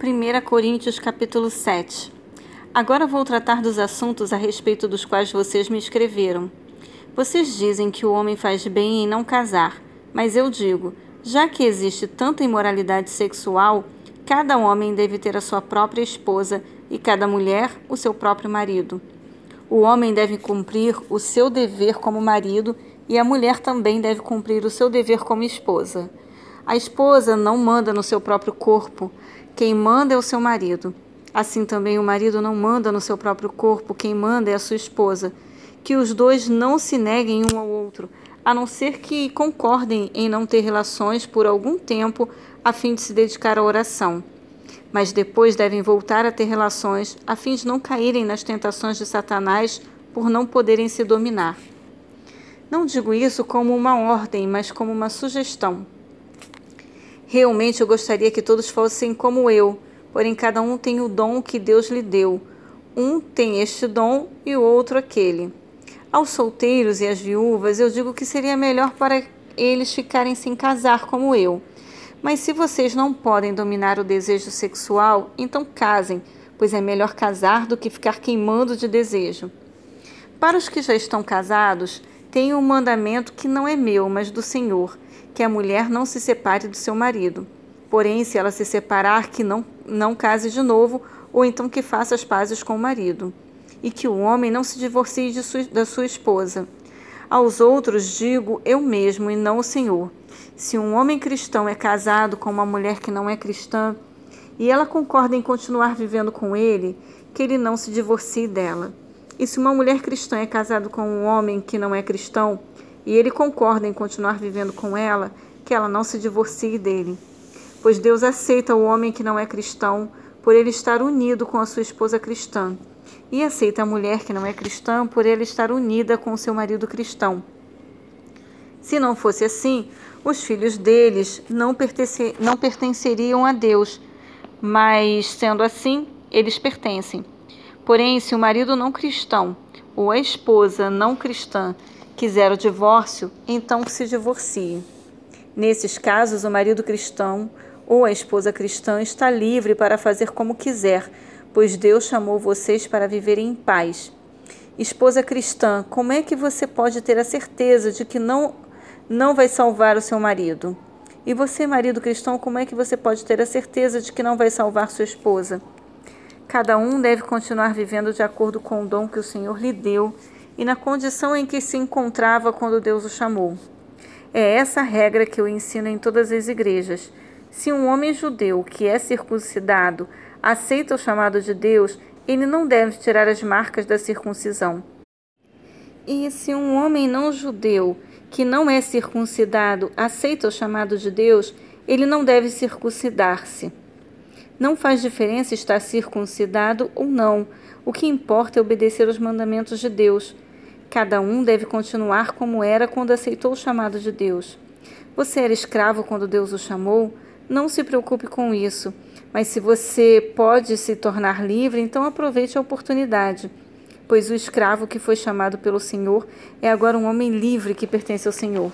1 Coríntios capítulo 7 Agora vou tratar dos assuntos a respeito dos quais vocês me escreveram. Vocês dizem que o homem faz bem em não casar, mas eu digo, já que existe tanta imoralidade sexual, cada homem deve ter a sua própria esposa e cada mulher o seu próprio marido. O homem deve cumprir o seu dever como marido e a mulher também deve cumprir o seu dever como esposa. A esposa não manda no seu próprio corpo, quem manda é o seu marido. Assim também o marido não manda no seu próprio corpo, quem manda é a sua esposa. Que os dois não se neguem um ao outro, a não ser que concordem em não ter relações por algum tempo a fim de se dedicar à oração. Mas depois devem voltar a ter relações a fim de não caírem nas tentações de Satanás por não poderem se dominar. Não digo isso como uma ordem, mas como uma sugestão. Realmente eu gostaria que todos fossem como eu, porém cada um tem o dom que Deus lhe deu. Um tem este dom e o outro aquele. Aos solteiros e às viúvas eu digo que seria melhor para eles ficarem sem casar como eu. Mas se vocês não podem dominar o desejo sexual, então casem, pois é melhor casar do que ficar queimando de desejo. Para os que já estão casados, tenho um mandamento que não é meu, mas do Senhor que a mulher não se separe do seu marido. Porém, se ela se separar, que não, não case de novo, ou então que faça as pazes com o marido. E que o homem não se divorcie sua, da sua esposa. Aos outros digo eu mesmo e não o Senhor. Se um homem cristão é casado com uma mulher que não é cristã, e ela concorda em continuar vivendo com ele, que ele não se divorcie dela. E se uma mulher cristã é casada com um homem que não é cristão, e ele concorda em continuar vivendo com ela, que ela não se divorcie dele. Pois Deus aceita o homem que não é cristão por ele estar unido com a sua esposa cristã, e aceita a mulher que não é cristã por ele estar unida com o seu marido cristão. Se não fosse assim, os filhos deles não, não pertenceriam a Deus, mas, sendo assim, eles pertencem. Porém, se o marido não cristão ou a esposa não cristã quiser o divórcio, então se divorcie. Nesses casos, o marido cristão ou a esposa cristã está livre para fazer como quiser, pois Deus chamou vocês para viverem em paz. Esposa cristã, como é que você pode ter a certeza de que não não vai salvar o seu marido? E você, marido cristão, como é que você pode ter a certeza de que não vai salvar sua esposa? Cada um deve continuar vivendo de acordo com o dom que o Senhor lhe deu e na condição em que se encontrava quando Deus o chamou. É essa regra que eu ensino em todas as igrejas. Se um homem judeu que é circuncidado aceita o chamado de Deus, ele não deve tirar as marcas da circuncisão. E se um homem não judeu que não é circuncidado aceita o chamado de Deus, ele não deve circuncidar-se. Não faz diferença estar circuncidado ou não. O que importa é obedecer os mandamentos de Deus. Cada um deve continuar como era quando aceitou o chamado de Deus. Você era escravo quando Deus o chamou? Não se preocupe com isso. Mas se você pode se tornar livre, então aproveite a oportunidade. Pois o escravo que foi chamado pelo Senhor é agora um homem livre que pertence ao Senhor.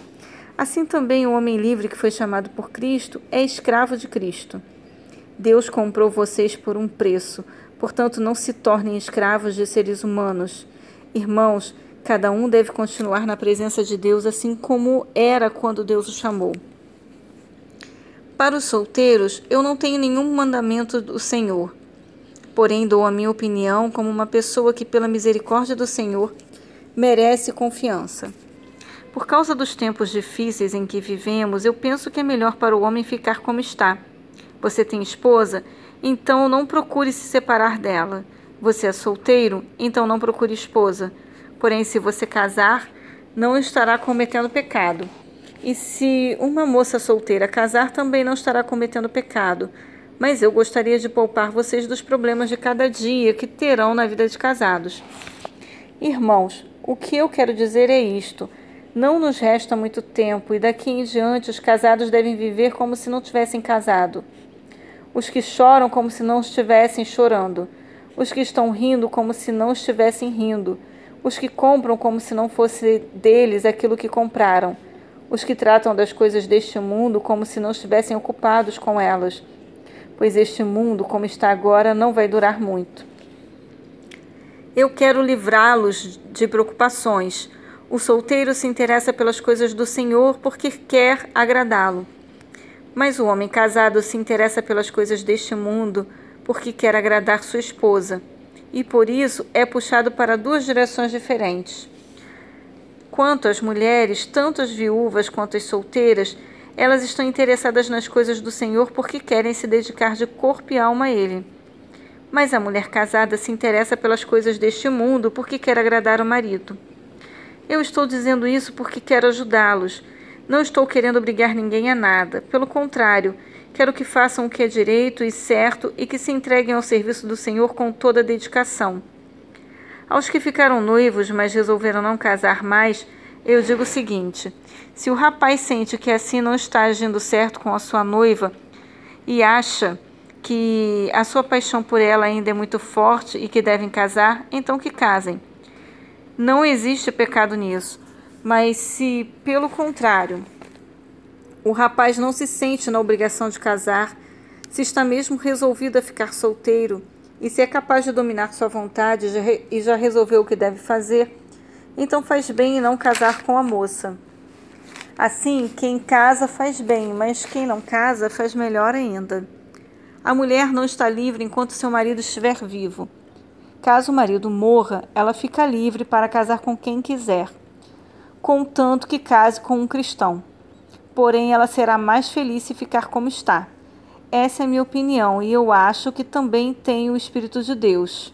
Assim também o homem livre que foi chamado por Cristo é escravo de Cristo. Deus comprou vocês por um preço, portanto, não se tornem escravos de seres humanos. Irmãos, Cada um deve continuar na presença de Deus assim como era quando Deus o chamou. Para os solteiros, eu não tenho nenhum mandamento do Senhor. Porém, dou a minha opinião como uma pessoa que, pela misericórdia do Senhor, merece confiança. Por causa dos tempos difíceis em que vivemos, eu penso que é melhor para o homem ficar como está. Você tem esposa? Então não procure se separar dela. Você é solteiro? Então não procure esposa Porém, se você casar, não estará cometendo pecado. E se uma moça solteira casar, também não estará cometendo pecado. Mas eu gostaria de poupar vocês dos problemas de cada dia que terão na vida de casados. Irmãos, o que eu quero dizer é isto. Não nos resta muito tempo e daqui em diante os casados devem viver como se não tivessem casado. Os que choram como se não estivessem chorando. Os que estão rindo como se não estivessem rindo os que compram como se não fosse deles aquilo que compraram, os que tratam das coisas deste mundo como se não estivessem ocupados com elas. pois este mundo, como está agora, não vai durar muito. Eu quero livrá-los de preocupações. O solteiro se interessa pelas coisas do Senhor porque quer agradá-lo. Mas o homem casado se interessa pelas coisas deste mundo porque quer agradar sua esposa. E por isso é puxado para duas direções diferentes. Quanto às mulheres, tanto as viúvas quanto as solteiras, elas estão interessadas nas coisas do Senhor porque querem se dedicar de corpo e alma a Ele. Mas a mulher casada se interessa pelas coisas deste mundo porque quer agradar o marido. Eu estou dizendo isso porque quero ajudá-los. Não estou querendo obrigar ninguém a nada. Pelo contrário, quero que façam o que é direito e certo e que se entreguem ao serviço do Senhor com toda dedicação. Aos que ficaram noivos, mas resolveram não casar mais, eu digo o seguinte: se o rapaz sente que assim não está agindo certo com a sua noiva e acha que a sua paixão por ela ainda é muito forte e que devem casar, então que casem. Não existe pecado nisso. Mas se, pelo contrário, o rapaz não se sente na obrigação de casar, se está mesmo resolvido a ficar solteiro e se é capaz de dominar sua vontade e já resolveu o que deve fazer, então faz bem em não casar com a moça. Assim, quem casa faz bem, mas quem não casa faz melhor ainda. A mulher não está livre enquanto seu marido estiver vivo. Caso o marido morra, ela fica livre para casar com quem quiser, contanto que case com um cristão. Porém, ela será mais feliz se ficar como está. Essa é a minha opinião e eu acho que também tem o Espírito de Deus.